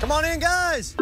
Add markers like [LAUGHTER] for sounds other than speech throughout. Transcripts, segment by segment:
Come on in, guys.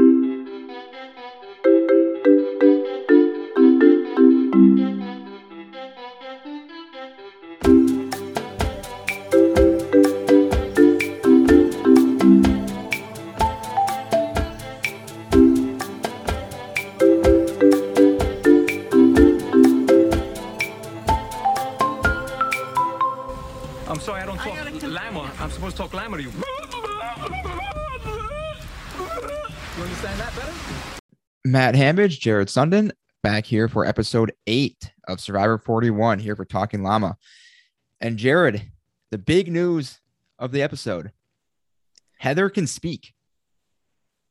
Hambidge, Jared Sundin, back here for episode eight of Survivor 41, here for Talking Llama. And Jared, the big news of the episode Heather can speak.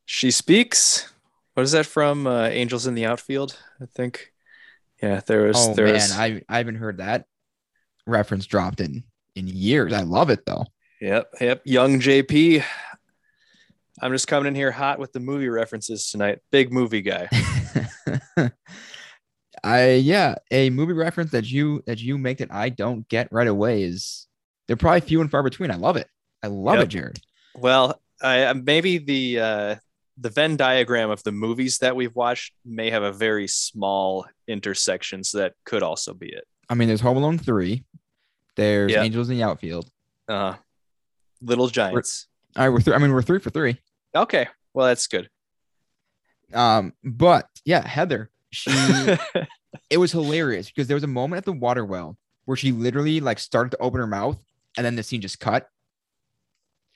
She speaks. What is that from? Uh, Angels in the Outfield, I think. Yeah, there was. Oh, there man, was. I, I haven't heard that reference dropped in, in years. I love it, though. Yep, yep. Young JP. I'm just coming in here hot with the movie references tonight. Big movie guy. [LAUGHS] [LAUGHS] I yeah, a movie reference that you that you make that I don't get right away is they're probably few and far between. I love it. I love Yep. it, Jared. Well, I maybe the uh, the Venn diagram of the movies that we've watched may have a very small intersection, so that could also be it. I mean, there's Home Alone three. There's Yeah. Angels in the Outfield. Uh, Little Giants. All right, we're three. I mean, we're three for three. Okay, well that's good. Um, but yeah, Heather, she [LAUGHS] it was hilarious because there was a moment at the water well where she literally like started to open her mouth and then the scene just cut.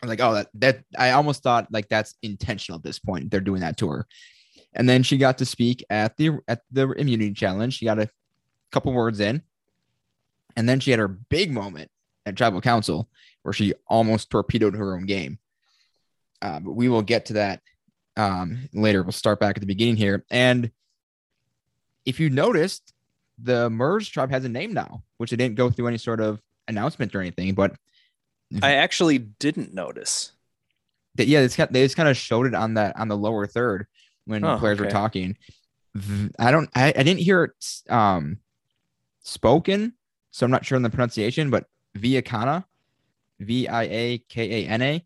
I was like, oh, that that I almost thought like that's intentional at this point. They're doing that to her. And then she got to speak at the at the immunity challenge. She got a couple words in. And then she had her big moment at tribal council where she almost torpedoed her own game. Uh, but we will get to that um, later. We'll start back at the beginning here. And if you noticed, the Merge tribe has a name now, which they didn't go through any sort of announcement or anything. But I actually didn't notice. that yeah, it's got, they just kind of showed it on that on the lower third when Oh, players were talking. I don't, I, I didn't hear it um, spoken, so I'm not sure on the pronunciation. But Viacana, V I A K A N A,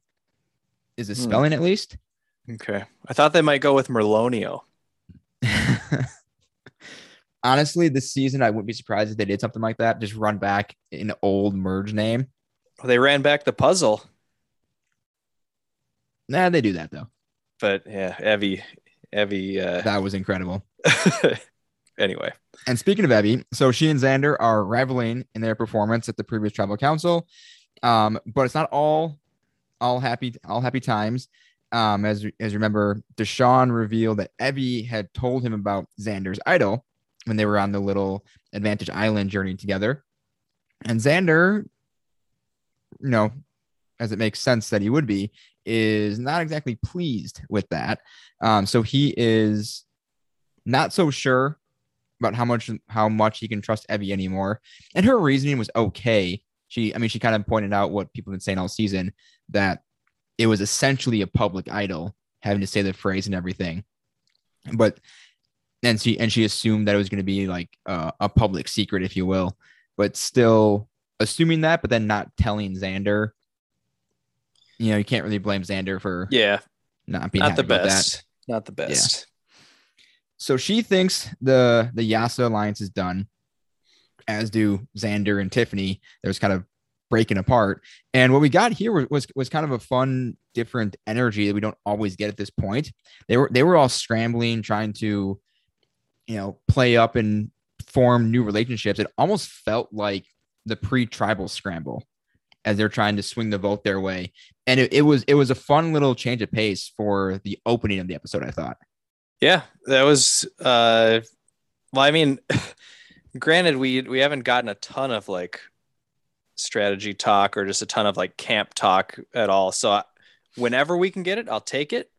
is the Hmm. spelling at least. Okay, I thought they might go with Merlonio. [LAUGHS] Honestly, this season I wouldn't be surprised if they did something like that. Just run back an old merge name. They ran back the puzzle, Nah, they do that though. but yeah, Evvie, Evvie. Uh, That was incredible. [LAUGHS] anyway, And speaking of Evvie, so she and Xander are reveling in their performance at the previous tribal council. Um, but it's not all all happy all happy times. Um, as as you remember, Deshawn revealed that Evvie had told him about Xander's idol when they were on the little Advantage Island journey together. And Xander, you know, as it makes sense that he would be, is not exactly pleased with that. Um, so he is not so sure about how much how much he can trust Evvie anymore. And her reasoning was okay. She, I mean, she kind of pointed out what people have been saying all season that it was essentially a public idol having to say the phrase and everything. But and she and she assumed that it was going to be like uh, a public secret, if you will. But still assuming that, but then not telling Xander. You know, you can't really blame Xander for yeah, not being not the best. Not the best. So she thinks the the Yase alliance is done, as do Xander and Tiffany. There's kind of breaking apart. And what we got here was, was was kind of a fun, different energy that we don't always get at this point. They were they were all scrambling, trying to, you know, play up and form new relationships. It almost felt like the pre-tribal scramble as they're trying to swing the vote their way. And it, it was it was a fun little change of pace for the opening of the episode, I thought. Yeah, that was. uh Well, I mean, [LAUGHS] granted, we we haven't gotten a ton of like strategy talk or just a ton of like camp talk at all. So I- whenever we can get it, I'll take it.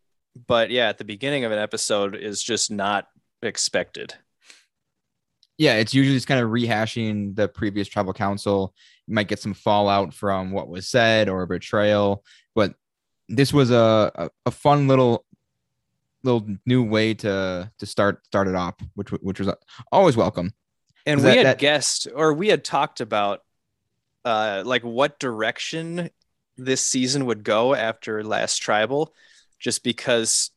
But yeah, at the beginning of an episode is just not expected. yeah, it's usually just kind of rehashing the previous tribal council. You might get some fallout from what was said or a betrayal, but this was a, a, a fun little little new way to to start start it off, which which was always welcome. And we that- had that- guessed or we had talked about uh like what direction this season would go after last tribal. just because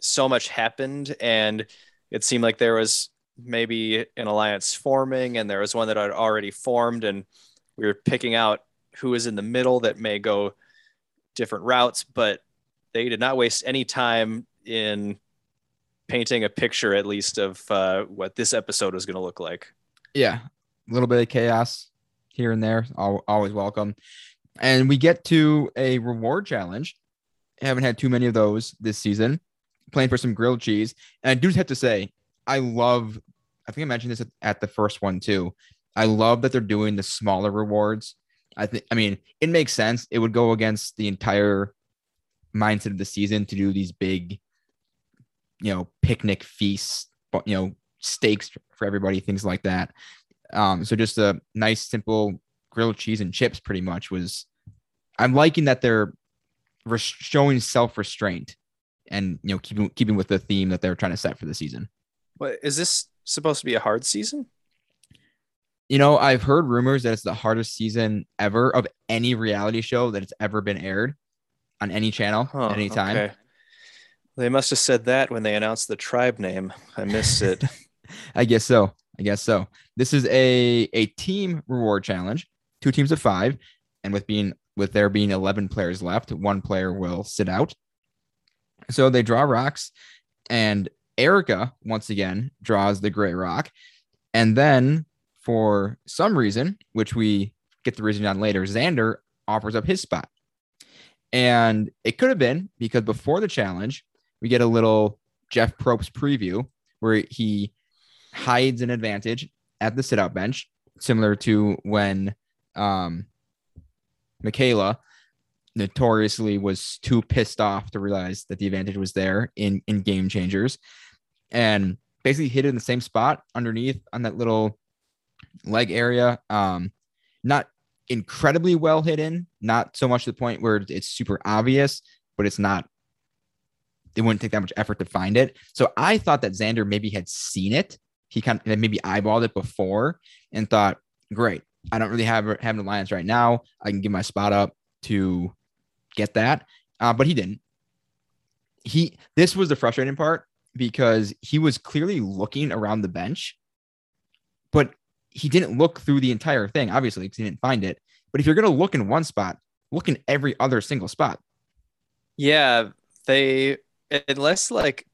so much happened and it seemed like there was maybe an alliance forming and there was one that had already formed and we were picking out who is in the middle that may go different routes but they did not waste any time in painting a picture at least of uh, what this episode was going to look like Yeah, a little bit of chaos here and there, always welcome. And we get to a reward challenge. Haven't had too many of those this season. Playing for some grilled cheese, and I do have to say, I love. I think I mentioned this at, the first one too. I love that they're doing the smaller rewards. I think. I mean, it makes sense. It would go against the entire mindset of the season to do these big, you know, picnic feasts. but, You know, steaks for everybody, things like that. Um, so just a nice, simple grilled cheese and chips, pretty much was. I'm liking that they're res- showing self restraint and you know keeping keeping with the theme that they're trying to set for the season. what is this supposed to be a hard season You know, I've heard rumors that it's the hardest season ever of any reality show that it's ever been aired on any channel Huh, at any time. okay. they must have said that when they announced the tribe name i missed it [LAUGHS] I guess so. I guess so. This is a a team reward challenge, two teams of five, and with being with there being eleven players left, one player will sit out. So they draw rocks, and Erika once again draws the gray rock, and then for some reason, which we get the reason on later, Xander offers up his spot, and it could have been because before the challenge, we get a little Jeff Probst preview where he hides an advantage at the sit out bench, similar to when um, Michaela notoriously was too pissed off to realize that the advantage was there in, in game changers and basically hit it in the same spot underneath on that little leg area. Um, not incredibly well hidden, not so much to the point where it's super obvious, but it's not. It wouldn't take that much effort to find it. So I thought that Xander maybe had seen it he kind of maybe eyeballed it before and thought, great, I don't really have have an alliance right now. I can give my spot up to get that, uh, but he didn't. He this was the frustrating part because he was clearly looking around the bench, but he didn't look through the entire thing, obviously, because he didn't find it. But if you're gonna look in one spot, look in every other single spot. Yeah, they unless like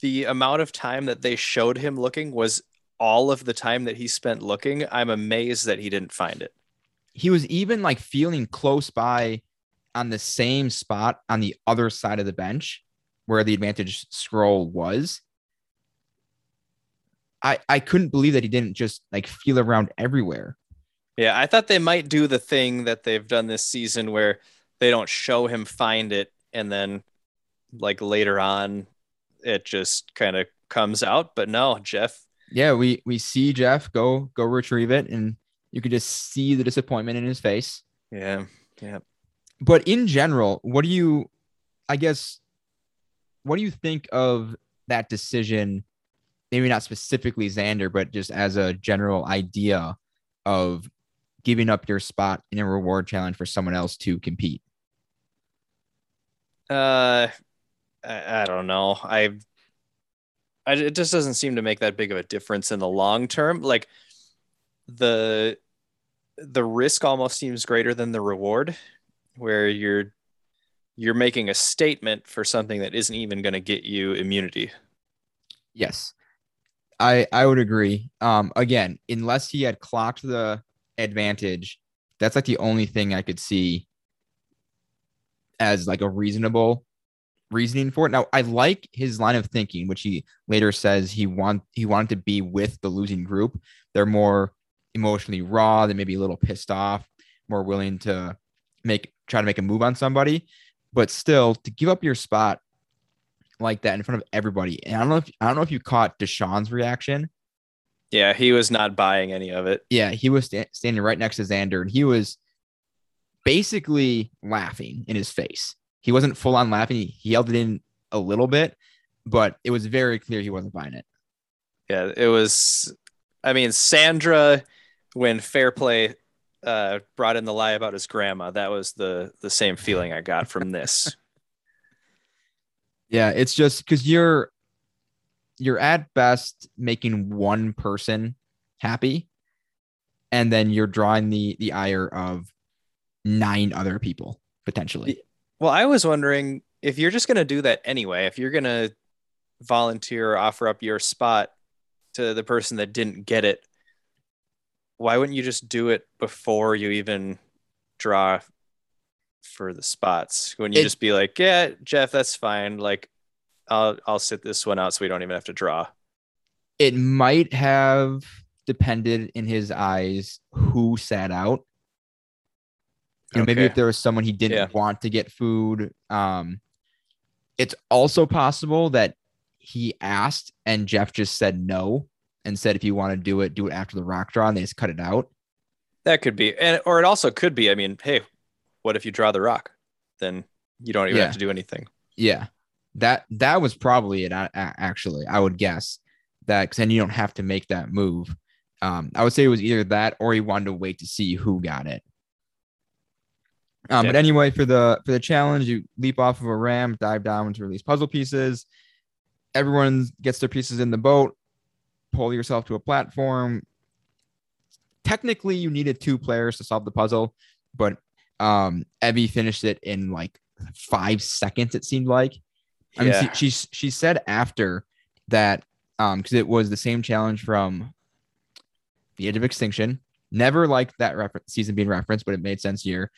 the amount of time that they showed him looking was all of the time that he spent looking, I'm amazed that he didn't find it. He was even like feeling close by on the same spot on the other side of the bench where the advantage scroll was. I I couldn't believe that he didn't just like feel around everywhere. Yeah, I thought they might do the thing that they've done this season where they don't show him find it and then like later on it just kind of comes out, but no, Jeff Yeah, we we see Jeff go go retrieve it and you could just see the disappointment in his face. yeah, yeah. But in general, what do you I guess what do you think of that decision? Maybe not specifically Xander, but just as a general idea of giving up your spot in a reward challenge for someone else to compete. Uh, I, I don't know. I, I, it just doesn't seem to make that big of a difference in the long term. Like the, the risk almost seems greater than the reward, where you're, you're making a statement for something that isn't even going to get you immunity. Yes. I I would agree. Um again, unless he had clocked the advantage, that's like the only thing I could see as like a reasonable reasoning for it. Now, I like his line of thinking, which he later says he want he wanted to be with the losing group. They're more emotionally raw, they may be a little pissed off, more willing to make try to make a move on somebody, but still to give up your spot like that in front of everybody. And I don't know if I don't know if you caught Deshawn's reaction. Yeah, he was not buying any of it. Yeah, he was sta- standing right next to Xander, and he was basically laughing in his face. He wasn't full on laughing. He, he yelled it in a little bit, but it was very clear he wasn't buying it. Yeah, it was. I mean, Sandra, when Fairplay uh, brought in the lie about his grandma, that was the the same feeling I got from this. [LAUGHS] Yeah, it's just because you're you're at best making one person happy, and then you're drawing the the ire of nine other people potentially. Well, I was wondering if you're just going to do that anyway, if you're going to volunteer or offer up your spot to the person that didn't get it, why wouldn't you just do it before you even draw for the spots? Wouldn't you It- just be like, "Yeah, Jeff, that's fine. Like, I'll I'll sit this one out so we don't even have to draw." It might have depended in his eyes who sat out. Know, maybe if there was someone he didn't Yeah. want to get food. Um, it's also possible that he asked and Jeff just said no and said if you want to do it, do it after the rock draw, and they just cut it out. That could be, and or it also could be. I mean, hey, what if you draw the rock? Then you don't even Yeah. have to do anything. Yeah, that that was probably it. Actually, I would guess that because then you don't have to make that move. Um, I would say it was either that or he wanted to wait to see who got it. Um, Yeah. but anyway, for the for the challenge, you leap off of a ramp, dive down to release puzzle pieces. Everyone gets their pieces in the boat. Pull yourself to a platform. Technically, you needed two players to solve the puzzle, but um, Evvie finished it in like five seconds. It seemed like. I mean, yeah, she, she she said after that um because it was the same challenge from the Edge of Extinction. Never liked that refer- season being referenced, but it made sense here,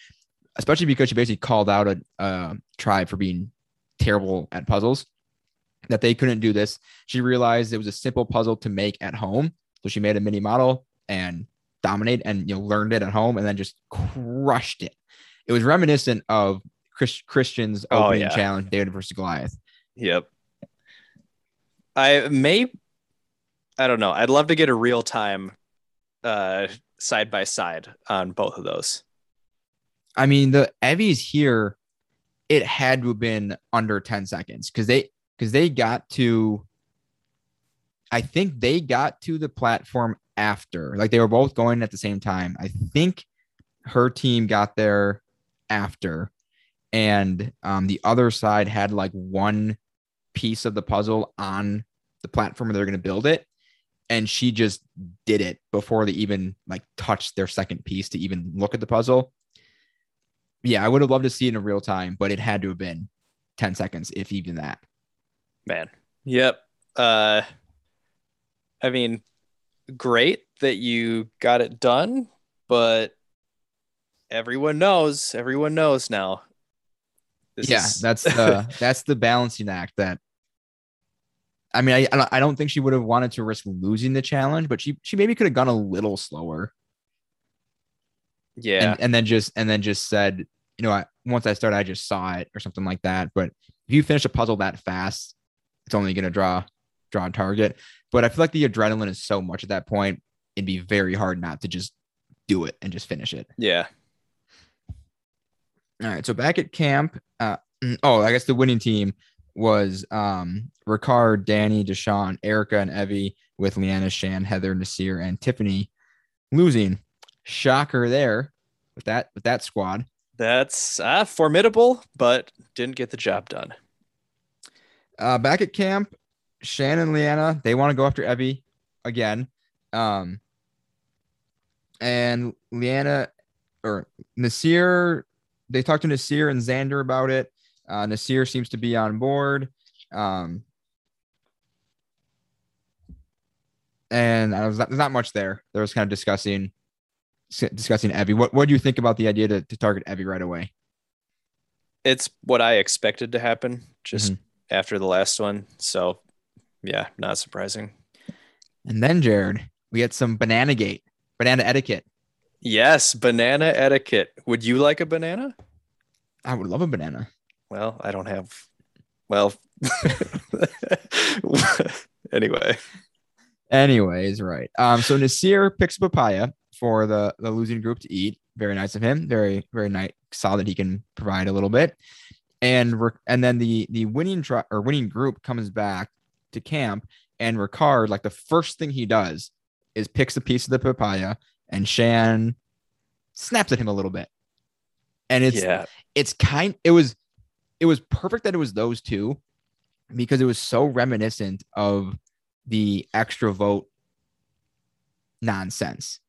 especially because she basically called out a, a tribe for being terrible at puzzles. That they couldn't do this. She realized it was a simple puzzle to make at home, so she made a mini model and dominate and you know learned it at home and then just crushed it. It was reminiscent of Chris, Christian's Oh, opening yeah. challenge, David versus Goliath. Yep. I may I don't know. I'd love to get a real time uh side by side on both of those. I mean, the Evvie's here, it had to have been under 10 seconds because they because they got to I think they got to the platform after. Like they were both going at the same time. I think her team got there after. And um, the other side had like one piece of the puzzle on the platform where they're going to build it. And she just did it before they even like touched their second piece to even look at the puzzle yeah, I would have loved to see it in real time, but it had to have been 10 seconds, if even that. Man. Yep. Uh I mean, great that you got it done, but everyone knows, everyone knows now. This yeah, is- that's [LAUGHS] the that's the balancing act that I mean, I I don't- I don't think she would have wanted to risk losing the challenge, but she she maybe could have gone a little slower yeah. and, and then just and then just said, you know, I, once I started, I just saw it or something like that. But if you finish a puzzle that fast, it's only gonna draw draw a target. But I feel like the adrenaline is so much at that point, it'd be very hard not to just do it and just finish it. yeah. All right. So back at camp, uh, [CLEARS THROAT] oh, I guess the winning team was um Ricard, Danny, Deshawn, Erika, and Evvie with Liana, Shan, Heather, Naseer, and Tiffany losing. Shocker there with that with that squad. That's uh, formidable, but didn't get the job done. Uh, back at camp, Shan and Liana, they want to go after Evvie again. Um, and Liana or Naseer, they talked to Naseer and Xander about it. Uh, Naseer seems to be on board. Um, and I was not, there's not much there. There was kind of discussing discussing Evvie. What what do you think about the idea to, to target Evvie right away? It's what I expected to happen just Mhm. after the last one. So, yeah, not surprising. And then Jared, we had some banana gate, banana etiquette. Yes, banana etiquette. Would you like a banana? I would love a banana. Well, I don't have. Well, [LAUGHS] anyway, Anyways, right. Um, so Naseer picks a papaya for the the losing group to eat. Very nice of him. Very very nice. Saw that he can provide a little bit, and and then the the winning or winning group comes back to camp, and Ricard like the first thing he does is picks a piece of the papaya, and Shan snaps at him a little bit, and it's yeah, it's kind it was it was perfect that it was those two because it was so reminiscent of the extra vote nonsense.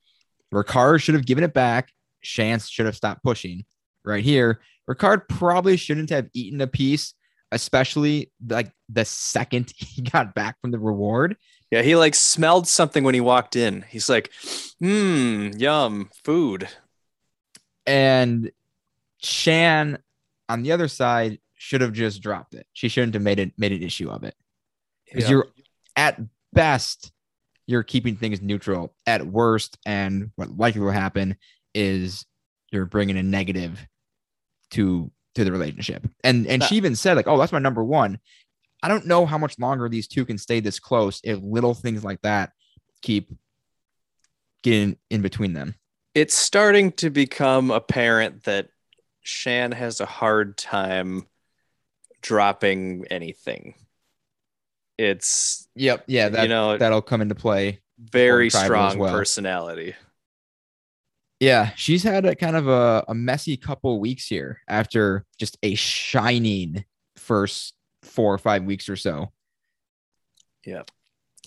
Ricard should have given it back. Chance should have stopped pushing. Right here, Ricard probably shouldn't have eaten a piece, especially like the second [LAUGHS] he got back from the reward. Yeah, he like smelled something when he walked in. He's like, "Hmm, yum, food." And Shan on the other side should have just dropped it. She shouldn't have made it made an issue of it. Because Yeah. you're at best you're keeping things neutral. At worst, and what likely will happen is you're bringing a negative to to the relationship. And and she even said like, "Oh, that's my number one." I don't know how much longer these two can stay this close if little things like that keep getting in between them. It's starting to become apparent that Shan has a hard time dropping anything. It's Yep. Yeah. That you know that'll come into play. very strong well. personality. Yeah, she's had a kind of a, a messy couple weeks here after just a shining first four or five weeks or so. Yeah.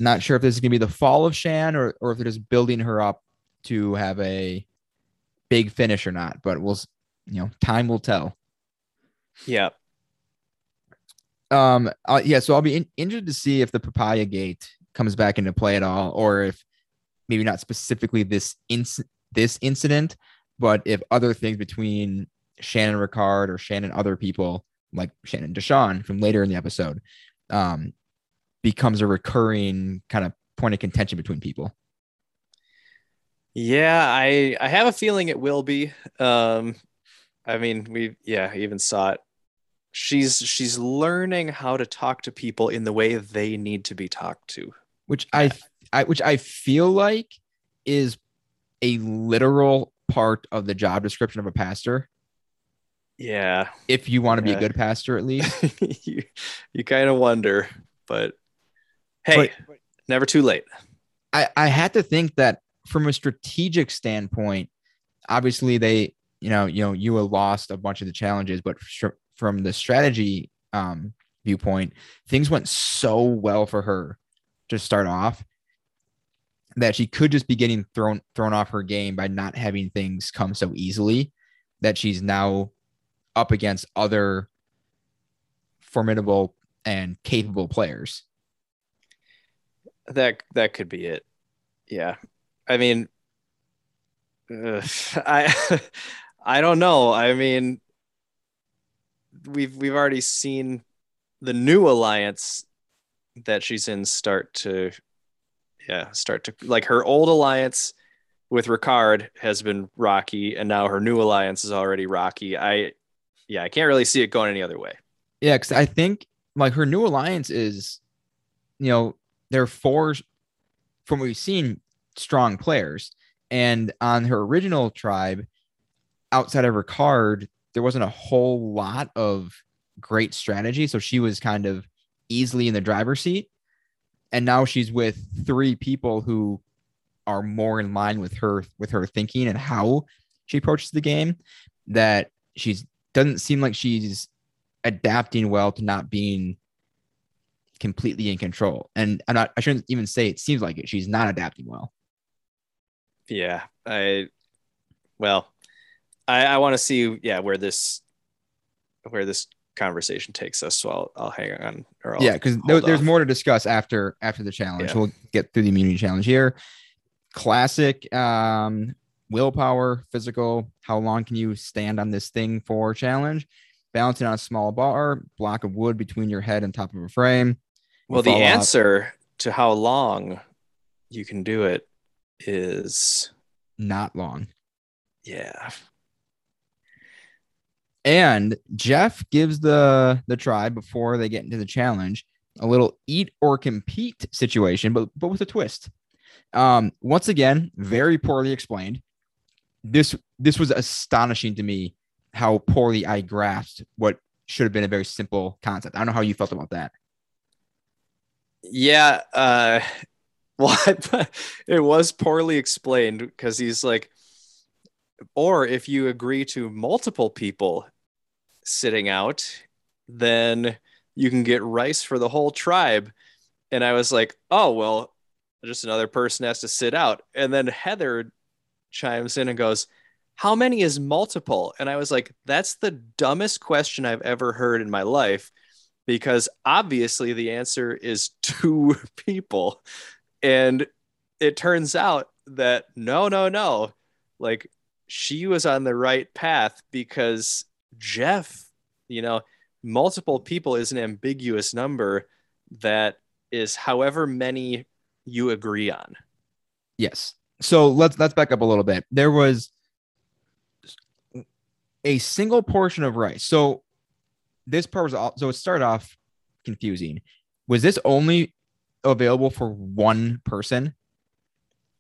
Not sure if this is gonna be the fall of Shan or or if they're just building her up to have a big finish or not, but we'll you know, time will tell. Yeah. Um uh, yeah, so I'll be in, interested to see if the papaya gate comes back into play at all, or if maybe not specifically this inc- this incident, but if other things between Shan and Ricard or Shan and other people like Shan and Deshawn from later in the episode um becomes a recurring kind of point of contention between people. Yeah, I I have a feeling it will be. Um I mean, we yeah, even saw it. She's she's learning how to talk to people in the way they need to be talked to. which I, I which I feel like is a literal part of the job description of a pastor. Yeah. If you want to be a good pastor, at least. [LAUGHS] you you kind of wonder, but hey, But- never too late. I, I had to think that from a strategic standpoint, obviously they, you know, you know, you were lost a bunch of the challenges, but from the strategy um, viewpoint, things went so well for her to start off that she could just be getting thrown thrown off her game by not having things come so easily that she's now up against other formidable and capable players. That that could be it. Yeah. I mean ugh, [SIGHS] I [LAUGHS] I don't know. I mean we've we've already seen the new alliance that she's in start to yeah, start to like her old alliance with Ricard has been rocky and now her new alliance is already rocky. I yeah, I can't really see it going any other way. Yeah, because I think like her new alliance is, you know, there are four from what we've seen strong players, and on her original tribe, outside of Ricard, there wasn't a whole lot of great strategy. So she was kind of easily in the driver's seat, and now she's with three people who are more in line with her with her thinking and how she approaches the game. That she's doesn't seem like she's adapting well to not being completely in control. And I'm not I shouldn't even say it seems like it. She's not adapting well. Yeah, I well, I I want to see yeah where this where this conversation takes us. So I'll I'll hang on. Or I'll yeah, because there's more to discuss after after the challenge. Yeah. We'll get through the immunity challenge here. Classic um willpower, physical, how long can you stand on this thing for challenge? Balancing on a small bar, block of wood between your head and top of a frame. Well, the answer to how long you can do it is not long. yeah. And Jeff gives the the tribe before they get into the challenge a little eat or compete situation, but but with a twist. Um, once again, very poorly explained. This this was astonishing to me how poorly I grasped what should have been a very simple concept. I don't know how you felt about that. Yeah, uh [LAUGHS] well it was poorly explained because he's like or if you agree to multiple people sitting out, then you can get rice for the whole tribe. And I was like, oh, well, just another person has to sit out. And then Heather chimes in and goes, how many is multiple? And I was like, that's the dumbest question I've ever heard in my life because obviously the answer is [LAUGHS] two people. And it turns out that no, no, no. Like she was on the right path because Jeff, you know, multiple people is an ambiguous number that is however many you agree on. Yes. So let's let's back up a little bit. There was a single portion of rice. So this part was all, so it started off confusing. Was this only available for one person?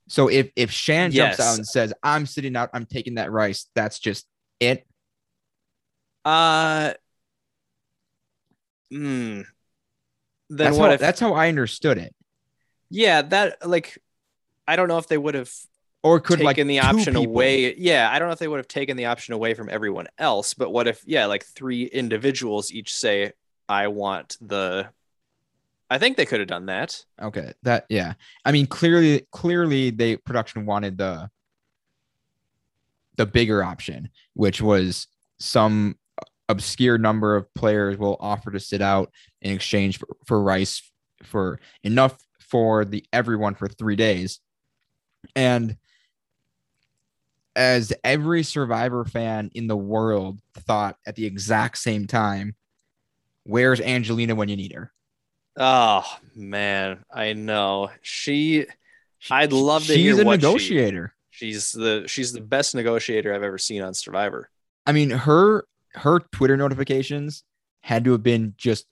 So if if Shan Yes. jumps out and says, "I'm sitting out, I'm taking that rice," that's just it. Uh hmm. Then That's what how, if that's how I understood it. yeah, that like I don't know if they would have Or could taken like the option people- away. Yeah, I don't know if they would have taken the option away from everyone else, but what if yeah, like three individuals each say I want the I think they could have done that. Okay, that yeah. I mean, clearly, clearly, they production wanted the the bigger option, which was some obscure number of players will offer to sit out in exchange for, for rice for enough for the everyone for three days, and as every survivor fan in the world thought at the exact same time where's angelina when you need her Oh man, I know. She I'd love to she's hear a what she- negotiator she's the she's the best negotiator I've ever seen on Survivor. I mean, her her Twitter notifications had to have been just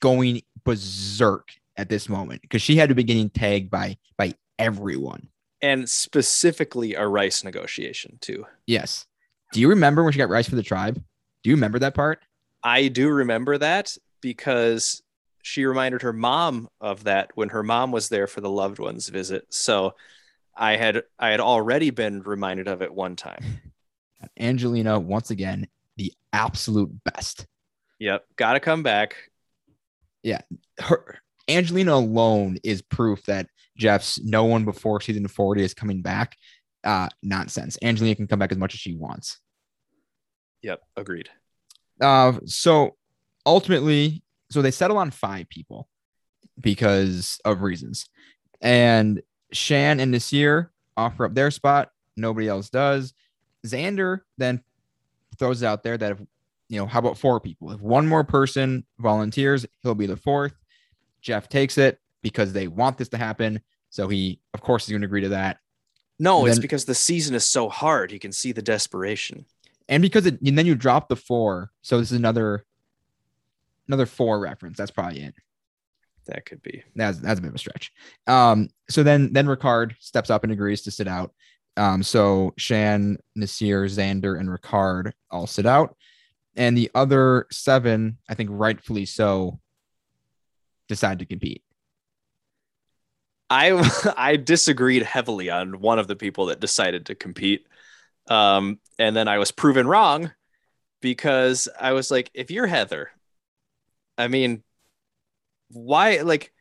going berserk at this moment because she had to be getting tagged by by everyone. And specifically a rice negotiation too. Yes. Do you remember when she got rice for the tribe? Do you remember that part? I do remember that because she reminded her mom of that when her mom was there for the loved ones visit. So I had I had already been reminded of it one time. [LAUGHS] Angelina, once again, the absolute best. Yep, got to come back. Yeah, her Angelina alone is proof that Jeff's no one before season 40 is coming back. Uh, nonsense. Angelina can come back as much as she wants. Yep, agreed. Uh, so ultimately, so they settle on five people because of reasons. And Shan and Naseer offer up their spot. Nobody else does. Xander then throws it out there that if, you know, how about four people? If one more person volunteers, he'll be the fourth. Jeff takes it because they want this to happen. So he, of course, is going to agree to that. No, And it's then- because the season is so hard. You can see the desperation. and because it, and then you drop the four. So this is another, another four reference. That's probably it. That could be. that's that's a bit of a stretch. Um, so then then Ricard steps up and agrees to sit out. Um, so Shan, Naseer, Xander, and Ricard all sit out, and the other seven, I think rightfully so, decide to compete. I [LAUGHS] I disagreed heavily on one of the people that decided to compete. Um, and then I was proven wrong because I was like, if you're Heather, I mean, why like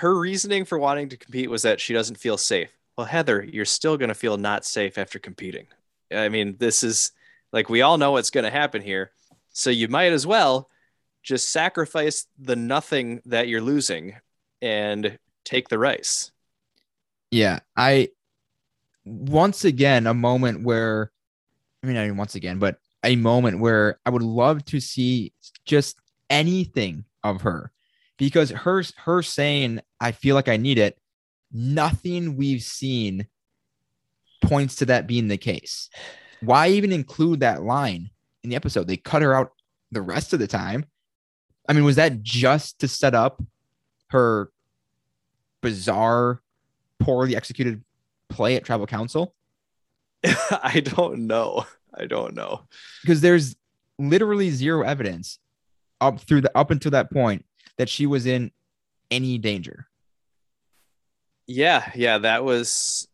her reasoning for wanting to compete was that she doesn't feel safe. Well, Heather, you're still gonna feel not safe after competing. I mean, this is like we all know what's gonna happen here. So you might as well just sacrifice the nothing that you're losing and take the rice. Yeah, I once again a moment where I mean, I mean once again, but a moment where I would love to see just anything of her because her her saying I feel like I need it, nothing we've seen points to that being the case. Why even include that line in the episode? They cut her out the rest of the time. I mean, was that just to set up her bizarre, poorly executed play at tribal council? [LAUGHS] I don't know. I don't know. Because there's literally zero evidence up through the up until that point that she was in any danger. Yeah, yeah, that was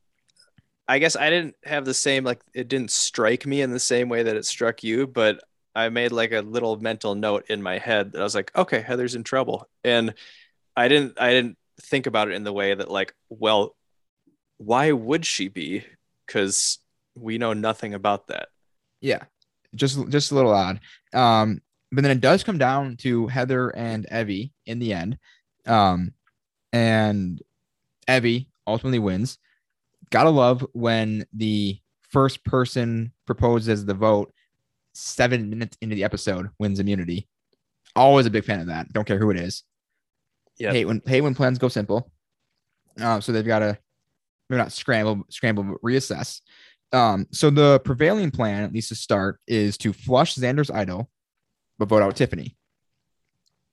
I guess I didn't have the same like it didn't strike me in the same way that it struck you, but I made like a little mental note in my head that I was like, okay, Heather's in trouble. And I didn't I didn't think about it in the way that like, well, why would she be? Because we know nothing about that. Yeah, just just a little odd. Um, but then it does come down to Heather and Evvie in the end. Um, and Evvie ultimately wins. Gotta love when the first person proposes the vote seven minutes into the episode wins immunity. Always a big fan of that. Don't care who it is. Yeah. Hate when hate when plans go simple. Uh, so they've got to maybe not scramble, scramble, but reassess. Um, so the prevailing plan, at least to start, is to flush Xander's idol, but vote out Tiffany.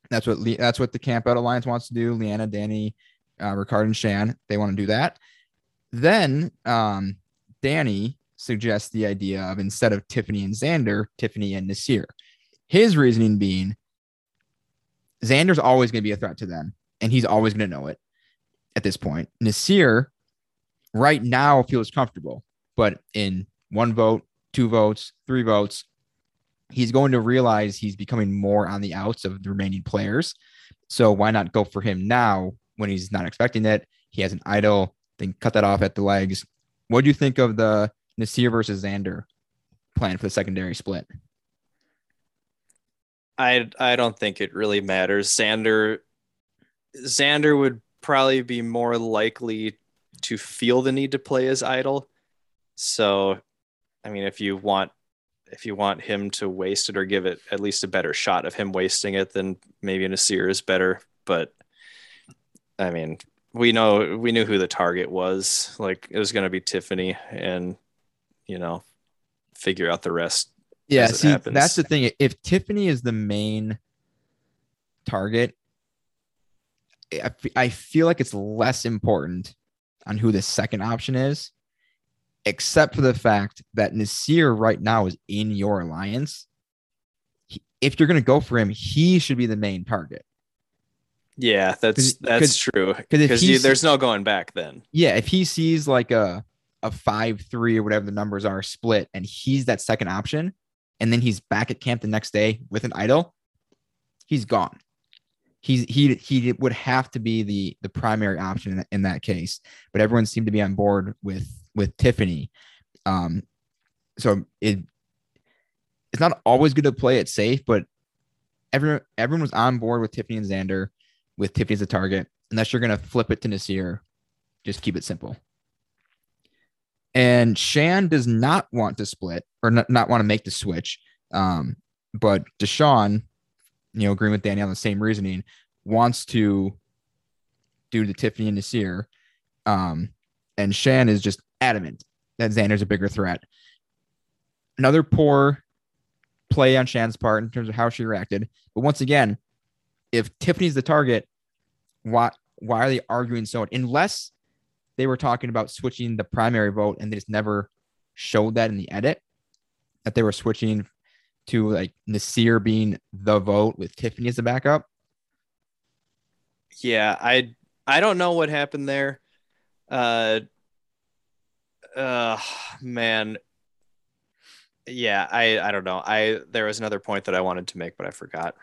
That's what Le- that's what the Camp Out Alliance wants to do. Liana, Danny, uh, Ricard, and Shan they want to do that. Then um, Danny suggests the idea of instead of Tiffany and Xander, Tiffany and Naseer. His reasoning being Xander's always going to be a threat to them, and he's always going to know it at this point. Naseer right now feels comfortable, but in one vote, two votes, three votes, he's going to realize he's becoming more on the outs of the remaining players. So why not go for him now when he's not expecting it? He has an idol, then cut that off at the legs. What do you think of the Naseer versus Xander plan for the secondary split? I I don't think it really matters. Xander Xander would probably be more likely to feel the need to play as idol. So, I mean, if you want if you want him to waste it or give it at least a better shot of him wasting it, then maybe Naseer is better. But I mean, we know we knew who the target was. Like it was going to be Tiffany, and you know, figure out the rest. Yeah, see, happens. that's the thing. If Tiffany is the main target, I, feel like it's less important on who the second option is, except for the fact that Naseer right now is in your alliance. He- If you're going to go for him, he should be the main target. Yeah, that's 'Cause- that's 'cause- true. Because there's no going back then. Yeah, if he sees like a a five three or whatever the numbers are split, and he's that second option, and then he's back at camp the next day with an idol, he's gone. He's he he would have to be the the primary option in, in that case, but everyone seemed to be on board with with Tiffany. Um, so it it's not always good to play it safe, but everyone everyone was on board with Tiffany and Xander, with Tiffany as a target. Unless you're gonna flip it to Naseer, just keep it simple. And Shan does not want to split or not, not want to make the switch. Um, but Deshawn, you know, agreeing with Danny on the same reasoning, wants to do the Tiffany and Naseer. Um, and Shan is just adamant that Xander's a bigger threat. Another poor play on Shan's part in terms of how she reacted. But once again, if Tiffany's the target, why why are they arguing so? Unless they were talking about switching the primary vote and they just never showed that in the edit that they were switching to like Naseer being the vote with Tiffany as the backup. Yeah, I I don't know what happened there. Uh uh man. Yeah, I I don't know. I there was another point that I wanted to make but I forgot.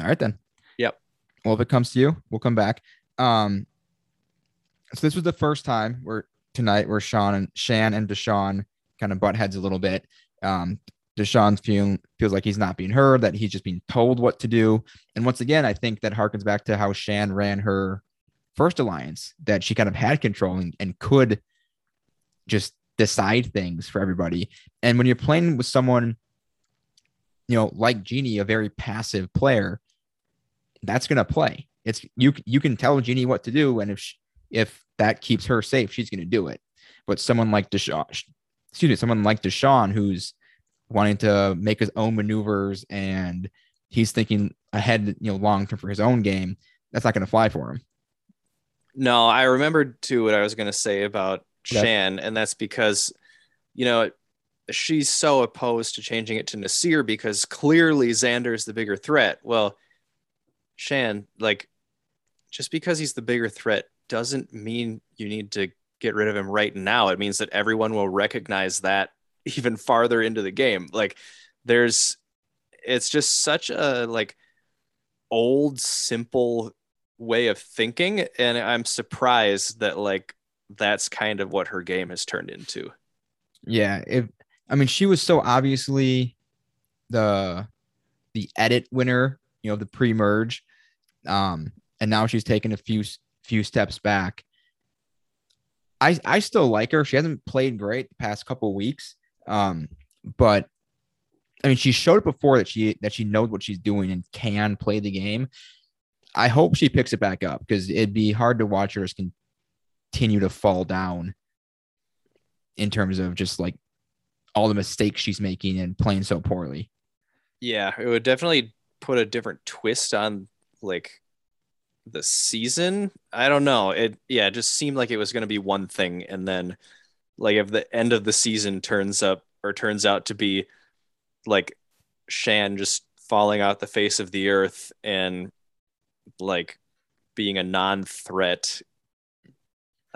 All right then. Yep. Well, if it comes to you, we'll come back. Um, so this was the first time where tonight where Sean and Shan and Deshawn kind of butt heads a little bit. Um, Deshawn's feeling feels like he's not being heard, that he's just being told what to do. And once again, I think that harkens back to how Shan ran her first alliance, that she kind of had control and, and could just decide things for everybody. And when you're playing with someone, you know, like Genie, a very passive player, that's gonna play. It's you. You can tell Genie what to do, and if she, if that keeps her safe, she's gonna do it. But someone like Deshawn, excuse me, someone like Deshawn, who's wanting to make his own maneuvers and he's thinking ahead, you know, long term for his own game, that's not gonna fly for him. No, I remembered too what I was going to say about Okay. Shan, and that's because, you know, she's so opposed to changing it to Naseer because clearly Xander's the bigger threat. Well, Shan, like, just because he's the bigger threat doesn't mean you need to get rid of him right now. It means that everyone will recognize that [LAUGHS] even farther into the game. Like there's it's just such a like old simple way of thinking and I'm surprised that like that's kind of what her game has turned into. Yeah, if I mean she was so obviously the the edit winner, you know, the pre-merge. Um and now she's taken a few few steps back. I I still like her. She hasn't played great the past couple weeks. Um, but I mean, she showed it before that she that she knows what she's doing and can play the game. I hope she picks it back up because it'd be hard to watch her continue to fall down in terms of just like all the mistakes she's making and playing so poorly. Yeah, it would definitely put a different twist on like the season. I don't know. It yeah, it just seemed like it was going to be one thing and then like if the end of the season turns up or turns out to be like Shan just falling out the face of the earth and like being a non-threat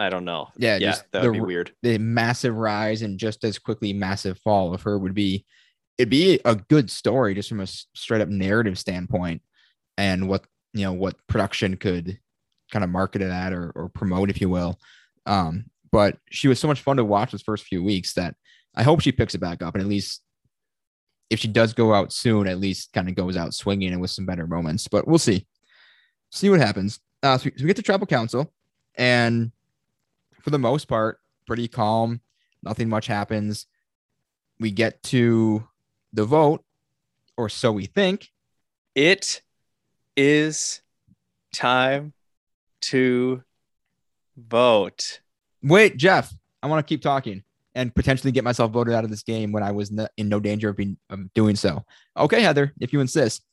I don't know. Yeah, yeah, that would be weird. The massive rise and just as quickly massive fall of her would be it'd be a good story just from a straight up narrative standpoint and what you know what production could kind of market it at or, or promote if you will. Um but she was so much fun to watch those first few weeks that i hope she picks it back up and at least if she does go out soon at least kind of goes out swinging and with some better moments but we'll see. See what happens. Uh so we, so we get to tribal council and for the most part pretty calm nothing much happens. We get to the vote or so we think it is time to vote. Wait, Jeff, I want to keep talking and potentially get myself voted out of this game when I was in no danger of being of doing so. Okay, Heather, if you insist.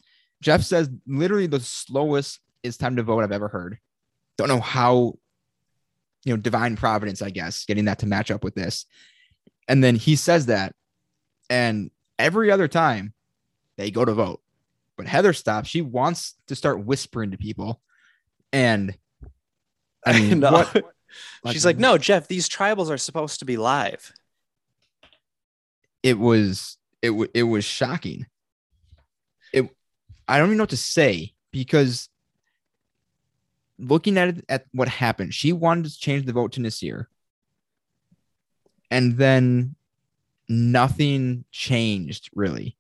Jeff says literally the slowest is time to vote I've ever heard. Don't know how, you know, divine providence, I guess, getting that to match up with this. And then he says that, and every other time they go to vote. But Heather stops. She wants to start whispering to people. And I [LAUGHS] mean, no. what, [LAUGHS] like, she's like, uh, no, Jeff, these tribals are supposed to be live. It was it w- it was shocking. It I don't even know what to say because looking at it at what happened, she wanted to change the vote to Naseer. And then nothing changed really.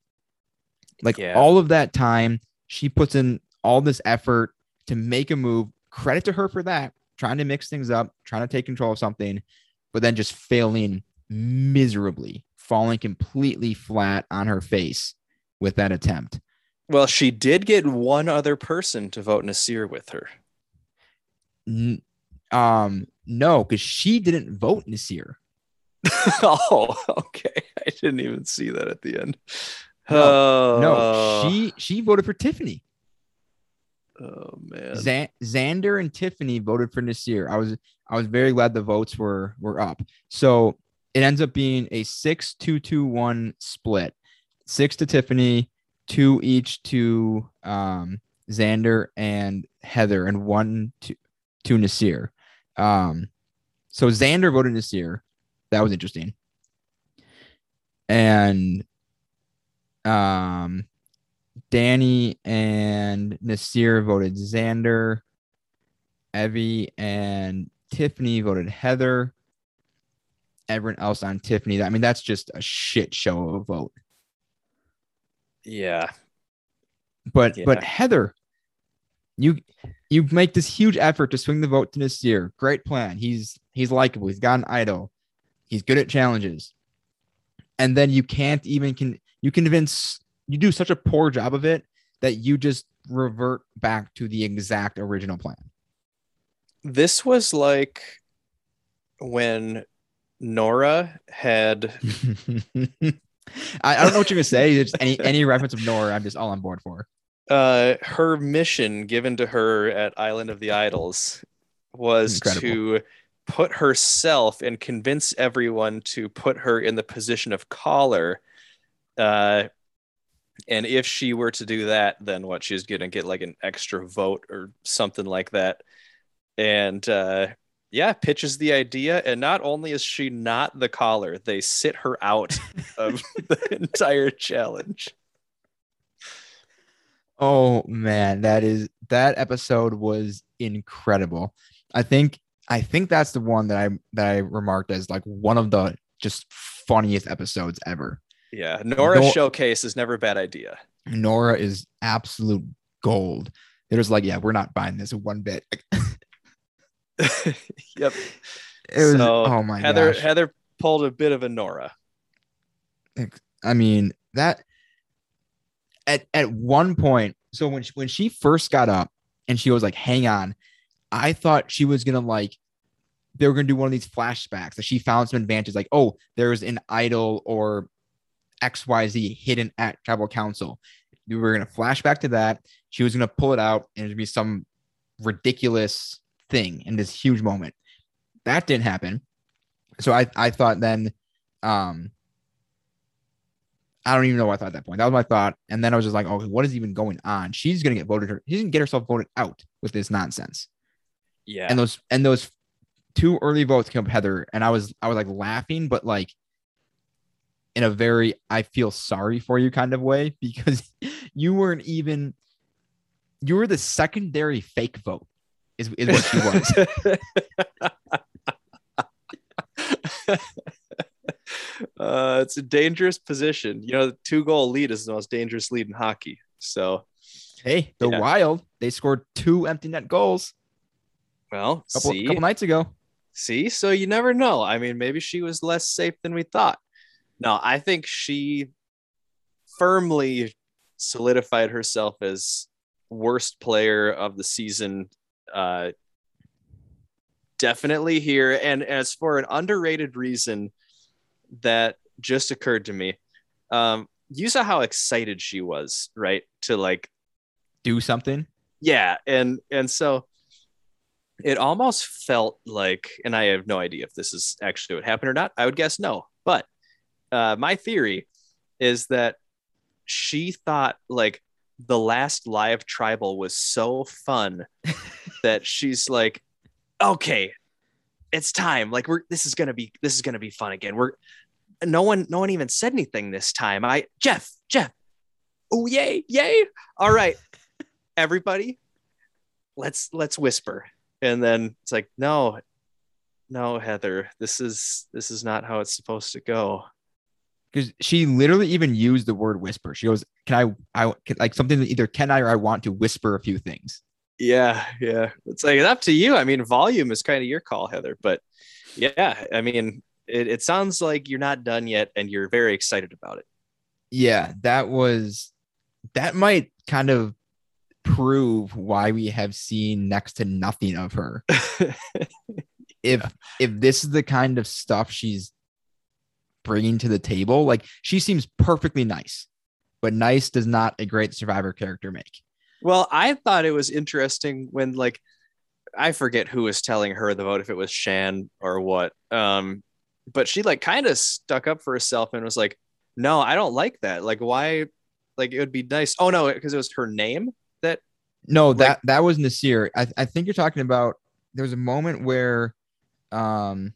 Like yeah. all of that time, she puts in all this effort to make a move. Credit to her for that, trying to mix things up, trying to take control of something, but then just failing miserably, falling completely flat on her face with that attempt. Well, she did get one other person to vote Naseer with her. N- um, no, because she didn't vote Naseer. [LAUGHS] oh, okay. I didn't even see that at the end. No, no, she she voted for Tiffany. Oh man. Xander and Tiffany voted for Naseer. I was I was very glad the votes were were up. So it ends up being a six two two one split. Six to Tiffany, two each to um, Xander and Heather, and one to to Naseer. Um, so Xander voted Naseer. That was interesting. And um, Danny and Naseer voted Xander. Evvie and Tiffany voted Heather. Everyone else on Tiffany. I mean, that's just a shit show of a vote. Yeah. But Yeah. but Heather, you you make this huge effort to swing the vote to Naseer. Great plan. He's he's likable. He's got an idol. He's good at challenges. And then you can't even can you convince you do such a poor job of it that you just revert back to the exact original plan. This was like when Noura had [LAUGHS] I, I don't know what you're gonna say. It's any any reference of Noura, I'm just all on board for. uh her mission given to her at Island of the Idols was Incredible. to put herself and convince everyone to put her in the position of caller. Uh and if she were to do that, then what she's gonna get like an extra vote or something like that. And uh yeah, pitches the idea, and not only is she not the caller, they sit her out [LAUGHS] of the entire challenge. Oh man, that is that episode was incredible. I think I think that's the one that I that I remarked as like one of the just funniest episodes ever. Yeah, Noura Nor- showcase is never a bad idea. Noura is absolute gold. They're just like, yeah, we're not buying this one bit. [LAUGHS] yep. It was, So, oh my Heather gosh. Heather pulled a bit of a Noura. I mean that at at one point. So when she, when she first got up and she was like, "Hang on," I thought she was gonna like they were gonna do one of these flashbacks that she found some advantage, like, "Oh, there's an idol or X Y Z hidden at tribal council." We were gonna flash back to that. She was gonna pull it out and it'd be some ridiculous thing in this huge moment. That didn't happen. So I I thought then um I don't even know what I thought at that point. That was my thought. And then I was just like, oh, what is even going on? She's gonna get voted. Her, she's gonna get herself voted out with this nonsense. Yeah. And those and those two early votes came up Heather, and I was I was like laughing, but like in a very I feel sorry for you kind of way [LAUGHS] because you weren't even you were the secondary fake vote is, is what she was. [LAUGHS] uh, it's a dangerous position. You know, the two goal lead is the most dangerous lead in hockey. So, hey, the Yeah. Wild they scored two empty net goals well, a couple, see, couple nights ago. see, so you never know. I mean, maybe she was less safe than we thought. No, I think she firmly solidified herself as worst player of the season. Uh, definitely here. And as for an underrated reason that just occurred to me, um, you saw how excited she was, right? To like Do something. yeah and and so it almost felt like and i have no idea if this is actually what happened or not i would guess no but uh, my theory is that she thought like the last live tribal was so fun [LAUGHS] that she's like okay it's time. Like we're this is gonna be this is gonna be fun again. We're no one no one even said anything this time. I jeff jeff oh yay yay. All right everybody let's let's whisper and then it's like no no heather this is this is not how it's supposed to go because she literally even used the word whisper. She goes, "Can I? I can, like something that either can I or I want to whisper a few things." yeah yeah it's like it's up to you i mean volume is kind of your call heather but yeah i mean it, it sounds like you're not done yet and you're very excited about it. Yeah, that was that might kind of prove why we have seen next to nothing of her. [LAUGHS] If if this is the kind of stuff she's bringing to the table, like she seems perfectly nice, but nice does not a great survivor character make. Well, I thought it was interesting when like I forget who was telling her the vote if it was Shan or what. Um but she like kind of stuck up for herself and was like, "No, I don't like that. Like why like it would be nice. Oh no, because it was her name that No, Like- that that was Naseer. I, I think you're talking about. There was a moment where, um,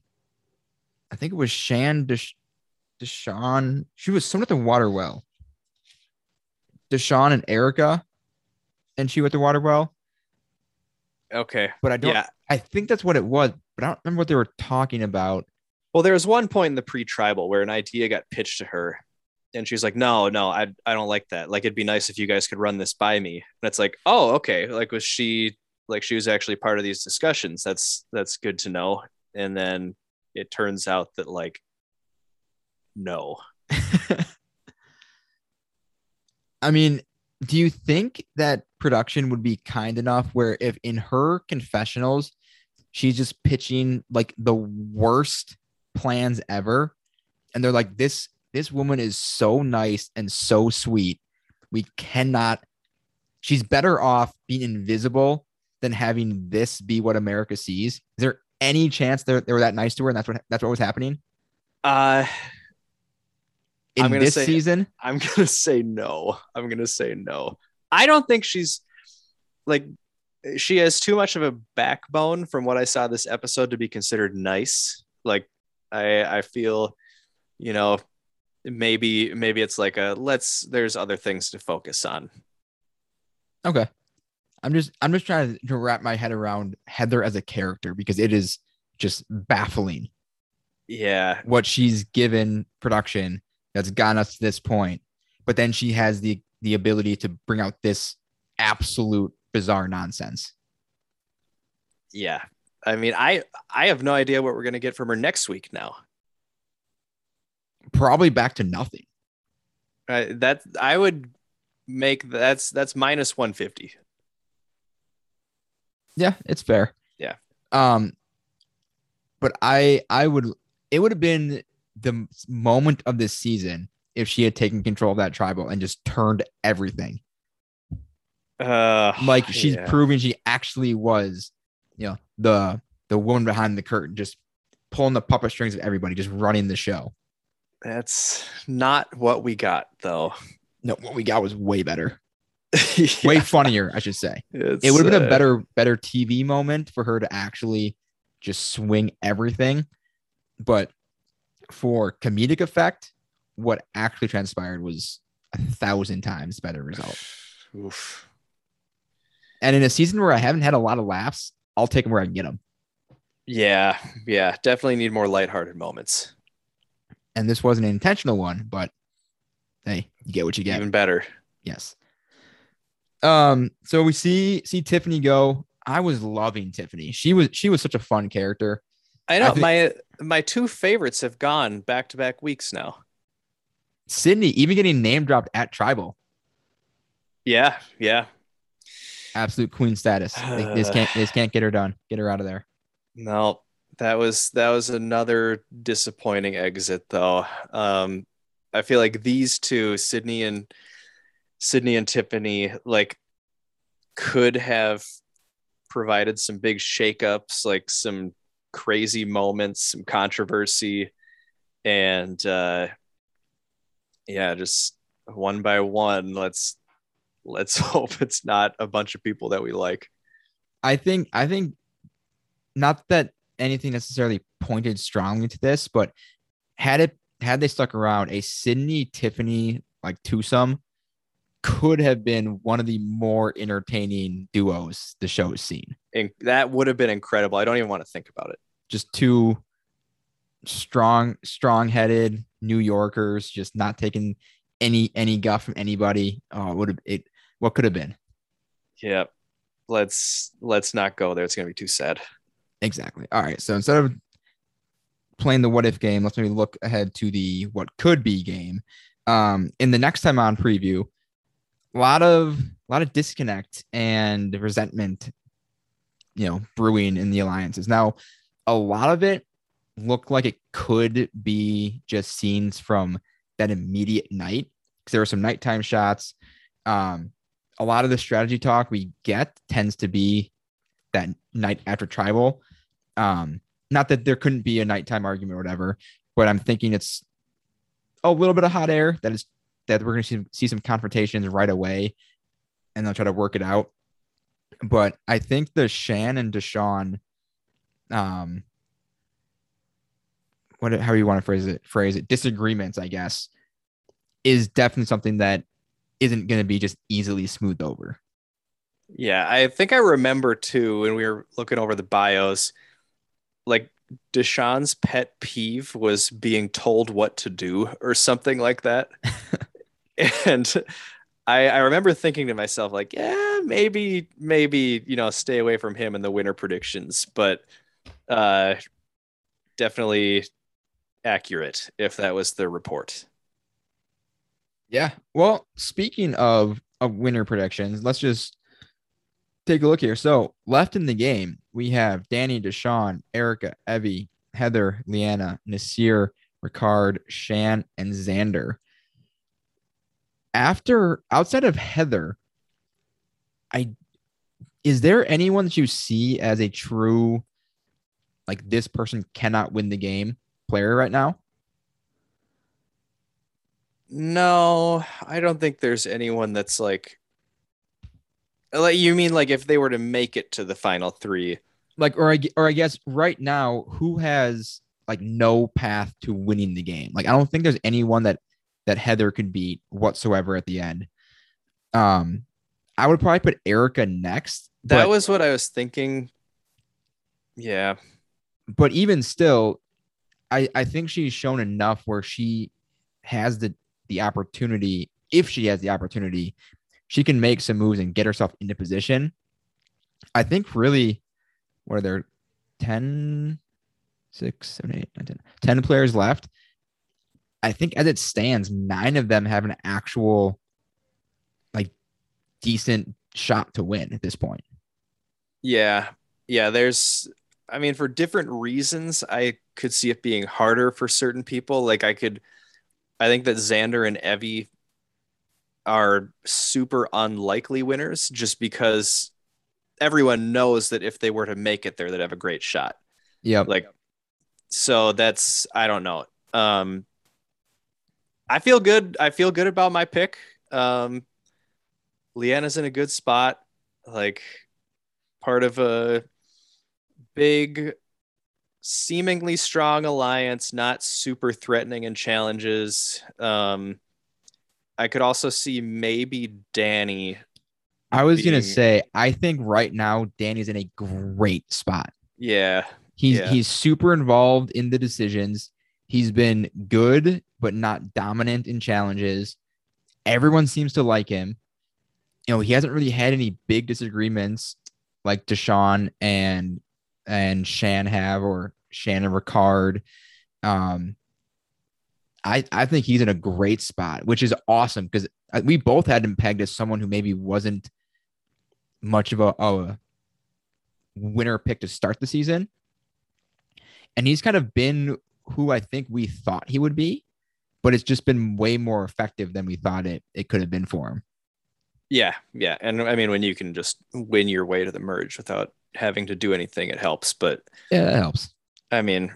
I think it was Shan Desh, Deshawn. She was someone at the water well. Deshawn and Erika, and she went to water well. okay. But I don't. Yeah. I think that's what it was. But I don't remember what they were talking about. Well, there was one point in the pre-tribal where an idea got pitched to her, and she's like, "No, no, I, I don't like that. Like, it'd be nice if you guys could run this by me." And it's like, "Oh, okay. Like, was she like she was actually part of these discussions? That's that's good to know." And then it turns out that like, no, [LAUGHS] I mean, do you think that production would be kind enough where if in her confessionals, she's just pitching like the worst plans ever, and they're like, this this woman is so nice and so sweet, we cannot. She's better off being invisible than having this be what America sees. Is there any chance they they were that nice to her and that's what that's what was happening uh, in I'm gonna this say- season? I'm [LAUGHS] gonna say no. I'm gonna say no. I don't think she's like she has too much of a backbone from what I saw this episode to be considered nice. Like I I feel, you know, maybe maybe it's like a let's there's other things to focus on. Okay. I'm just I'm just trying to wrap my head around Heather as a character because it is just baffling Yeah. what she's given production that's gotten us to this point. But then she has the the ability to bring out this absolute bizarre nonsense. Yeah. I mean, I I have no idea what we're gonna get from her next week now. Probably back to nothing. Uh, that I would make that's that's minus 150. Yeah, it's fair. Yeah. Um, but I I would it would have been the moment of this season if she had taken control of that tribal and just turned everything. Uh, Like she's yeah. proving she actually was, you know, the the woman behind the curtain, just pulling the puppet strings of everybody, just running the show. That's not what we got though. No, what we got was way better, [LAUGHS] Yeah, way funnier, I should say. it's, it would have been a uh, better better TV moment for her to actually just swing everything. But for comedic effect, what actually transpired was a thousand times better result. [SIGHS] Oof. And in a season where I haven't had a lot of laughs, I'll take them where I can get them. Yeah, yeah, definitely need more lighthearted moments. And this wasn't an intentional one, but hey, you get what you get. Even better. Yes. Um, so we see see Tiffany go. I was loving Tiffany. She was she was such a fun character. I know think- my my two favorites have gone back to back weeks now. Sydney even getting name dropped at tribal. Yeah, yeah. absolute queen status. They, they just [SIGHS] can't they just can't get her done. Get her out of there. No, that was that was another disappointing exit though. Um I feel like these two, Sydney and Sydney and Tiffany, like could have provided some big shakeups, like some crazy moments, some controversy, and uh yeah, just one by one, let's let's [LAUGHS] hope it's not a bunch of people that we like. I think I think not that anything necessarily pointed strongly to this, but had it had they stuck around, a Sydney Tiffany like twosome could have been one of the more entertaining duos the show has seen. And that would have been incredible. I don't even want to think about it. Just two strong, strong-headed New Yorkers, just not taking any any guff from anybody. Oh, would have it. What could have been? Yeah. Let's let's not go there. It's gonna be too sad. Exactly. All right. So instead of playing the what if game, let's maybe look ahead to the what could be game. Um, in the next time on preview, a lot of a lot of disconnect and resentment, you know, brewing in the alliances. Now, a lot of it looked like it could be just scenes from that immediate night because there were some nighttime shots. Um, a lot of the strategy talk we get tends to be that night after tribal. Um, not that there couldn't be a nighttime argument or whatever, but I'm thinking it's a little bit of hot air that is that we're going to see, see some confrontations right away, and they'll try to work it out. But I think the Shan and Deshawn, um, what how you want to phrase it? Phrase it disagreements, I guess, is definitely something that isn't going to be just easily smoothed over. Yeah, I think I remember too when we were looking over the bios, like Deshawn's pet peeve was being told what to do or something like that. [LAUGHS] and I, I remember thinking to myself, like, yeah, maybe, maybe, you know, stay away from him and the winner predictions, but uh definitely accurate if that was the report. Yeah. Well, speaking of of winner predictions, let's just take a look here. So left in the game, we have Danny, Deshawn, Erika, Evvie, Heather, Liana, Naseer, Ricard, Shan, and Xander. After outside of Heather, I is there anyone that you see as a true like this person cannot win the game player right now? No, I don't think there's anyone that's like Like you mean like if they were to make it to the final three? Like, or I or I guess right now, who has like no path to winning the game? Like, I don't think there's anyone that that Heather could beat whatsoever at the end. Um, I would probably put Erika next. That but- was what I was thinking. Yeah. but even still, I I think she's shown enough where she has the the opportunity. If she has the opportunity, she can make some moves and get herself into position. I think really, what are there? 10, 6, 7, 8, 9, 10, 10 players left. I think as it stands, nine of them have an actual like decent shot to win at this point. Yeah. Yeah. There's, I mean, for different reasons, I could see it being harder for certain people. Like, I could, I think that Xander and Evvie are super unlikely winners just because everyone knows that if they were to make it there, they'd have a great shot. Yeah. Like, so that's, I don't know. Um, I feel good. I feel good about my pick. Um, Liana's in a good spot. Like, part of a big, seemingly strong alliance, not super threatening in challenges. Um, I could also see maybe Danny. I was gonna say, I think right now Danny's in a great spot. Yeah, He's Yeah. he's super involved in the decisions. He's been good, but not dominant in challenges. Everyone seems to like him. You know, he hasn't really had any big disagreements like Deshawn and and Shan have or Shan and Ricard. Um, I I think he's in a great spot, which is awesome because we both had him pegged as someone who maybe wasn't much of a, a winner pick to start the season. And he's kind of been who I think we thought he would be, but it's just been way more effective than we thought it it could have been for him. yeah, yeah. And I mean, when you can just win your way to the merge without having to do anything, it helps. But Yeah, it helps. I mean,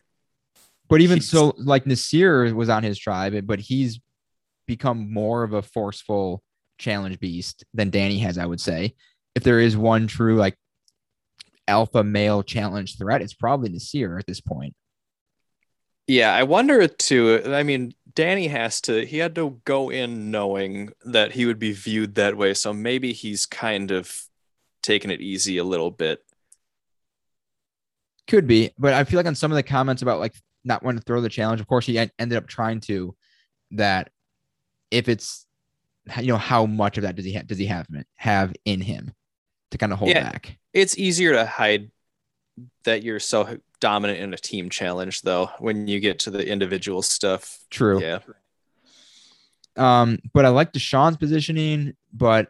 But even so, like Naseer was on his tribe, but he's become more of a forceful challenge beast than Danny has, I would say. If there is one true like alpha male challenge threat, it's probably Naseer at this point. yeah, I wonder it too. I mean, Danny has to, he had to go in knowing that he would be viewed that way. So maybe he's kind of taking it easy a little bit. Could be, but I feel like on some of the comments about like not wanting to throw the challenge, of course he en- ended up trying to. That if it's you know how much of that does he ha- does he have have in him to kind of hold Yeah. back? It's easier to hide that you're so dominant in a team challenge, though, when you get to the individual stuff. True. Yeah. Um, but I like Deshawn's positioning, but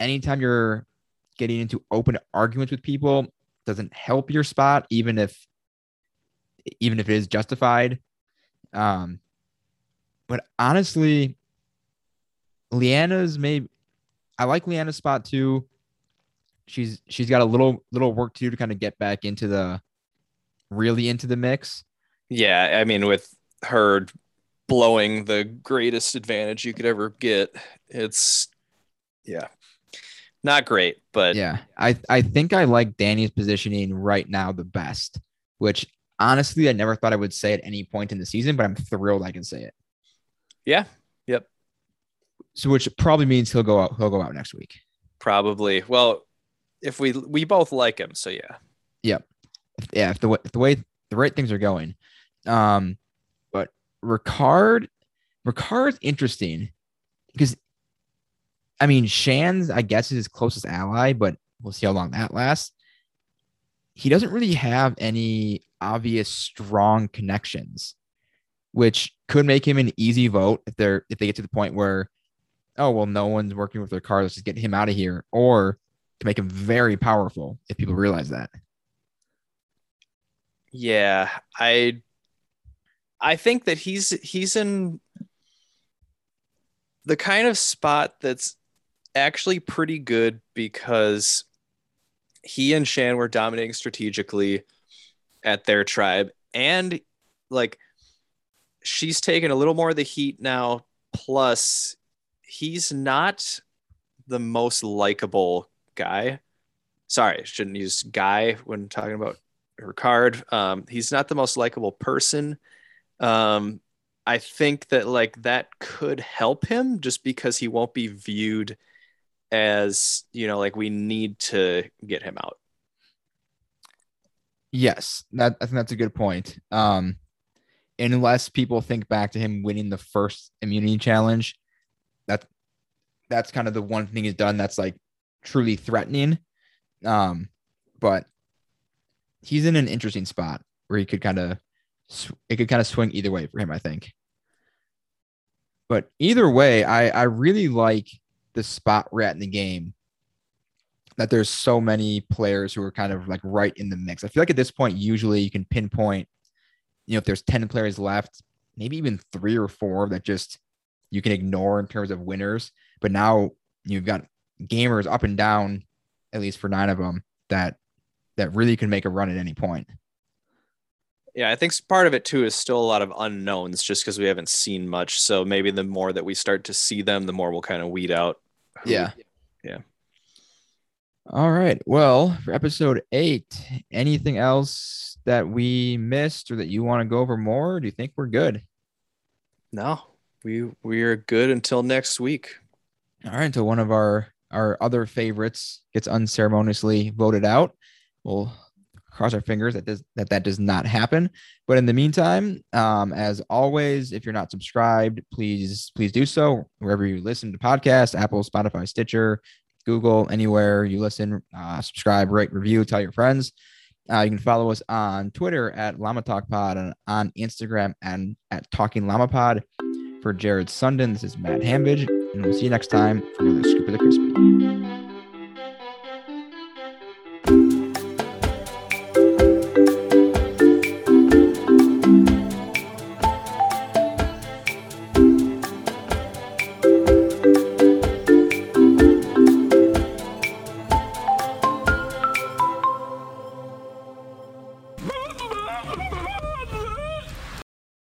anytime you're getting into open arguments with people doesn't help your spot, even if even if it is justified. Um, but honestly, Liana's maybe I like Liana's spot too. She's she's got a little little work to do to kind of get back into the really into the mix. Yeah. I mean, with her blowing the greatest advantage you could ever get, it's, yeah, not great, but Yeah, I I think I like Danny's positioning right now the best, which honestly I never thought I would say at any point in the season, but I'm thrilled I can say it. yeah, yep, So which probably means he'll go out he'll go out next week. probably. Well, if we, we both like him. So yeah. Yep. yeah, if the way if the way the right things are going. Um, but Ricard, Ricard's interesting because I mean Shan's I guess is his closest ally, but we'll see how long that lasts. He doesn't really have any obvious strong connections, which could make him an easy vote if they're if they get to the point where, oh well, no one's working with Ricard, let's just get him out of here, or to make him very powerful if people realize that. Yeah, I I think that he's he's in the kind of spot that's actually pretty good because he and Shan were dominating strategically at their tribe and like she's taken a little more of the heat now plus he's not the most likable guy. Sorry, shouldn't use guy when talking about Ricard. Um, he's not the most likable person. Um, I think that like that could help him just because he won't be viewed as you know like we need to get him out. Yes, that I think that's a good point. Um, unless people think back to him winning the first immunity challenge, that that's kind of the one thing he's done that's like truly threatening. Um, but he's in an interesting spot where he could kind of it could kind of swing either way for him, I think. But either way, I I really like the spot we're at in the game. That there's so many players who are kind of like right in the mix. I feel like at this point, usually you can pinpoint, you know, if there's 10 players left, maybe even three or four that just you can ignore in terms of winners. But now you've got gamers up and down, at least for nine of them, that that really can make a run at any point. Yeah, I think part of it too is still a lot of unknowns just because we haven't seen much. So maybe the more that we start to see them, the more we'll kind of weed out. Who- Yeah. Yeah. All right. Well, for episode eight, anything else that we missed or that you want to go over more? Or do you think we're good? No, we we are good until next week. All right. Until one of our our other favorites gets unceremoniously voted out, we'll cross our fingers that does that that does not happen. But in the meantime, um, as always, if you're not subscribed, please please do so wherever you listen to podcasts, Apple, Spotify, Stitcher, Google, anywhere you listen. Uh, subscribe, rate, review, tell your friends. Uh, you can follow us on Twitter at Llama Talk Pod and on Instagram and at Talking Llama Pod. For Jared Sundin, this is Matt Hambidge, and we'll see you next time for another Scoop of the Crispy.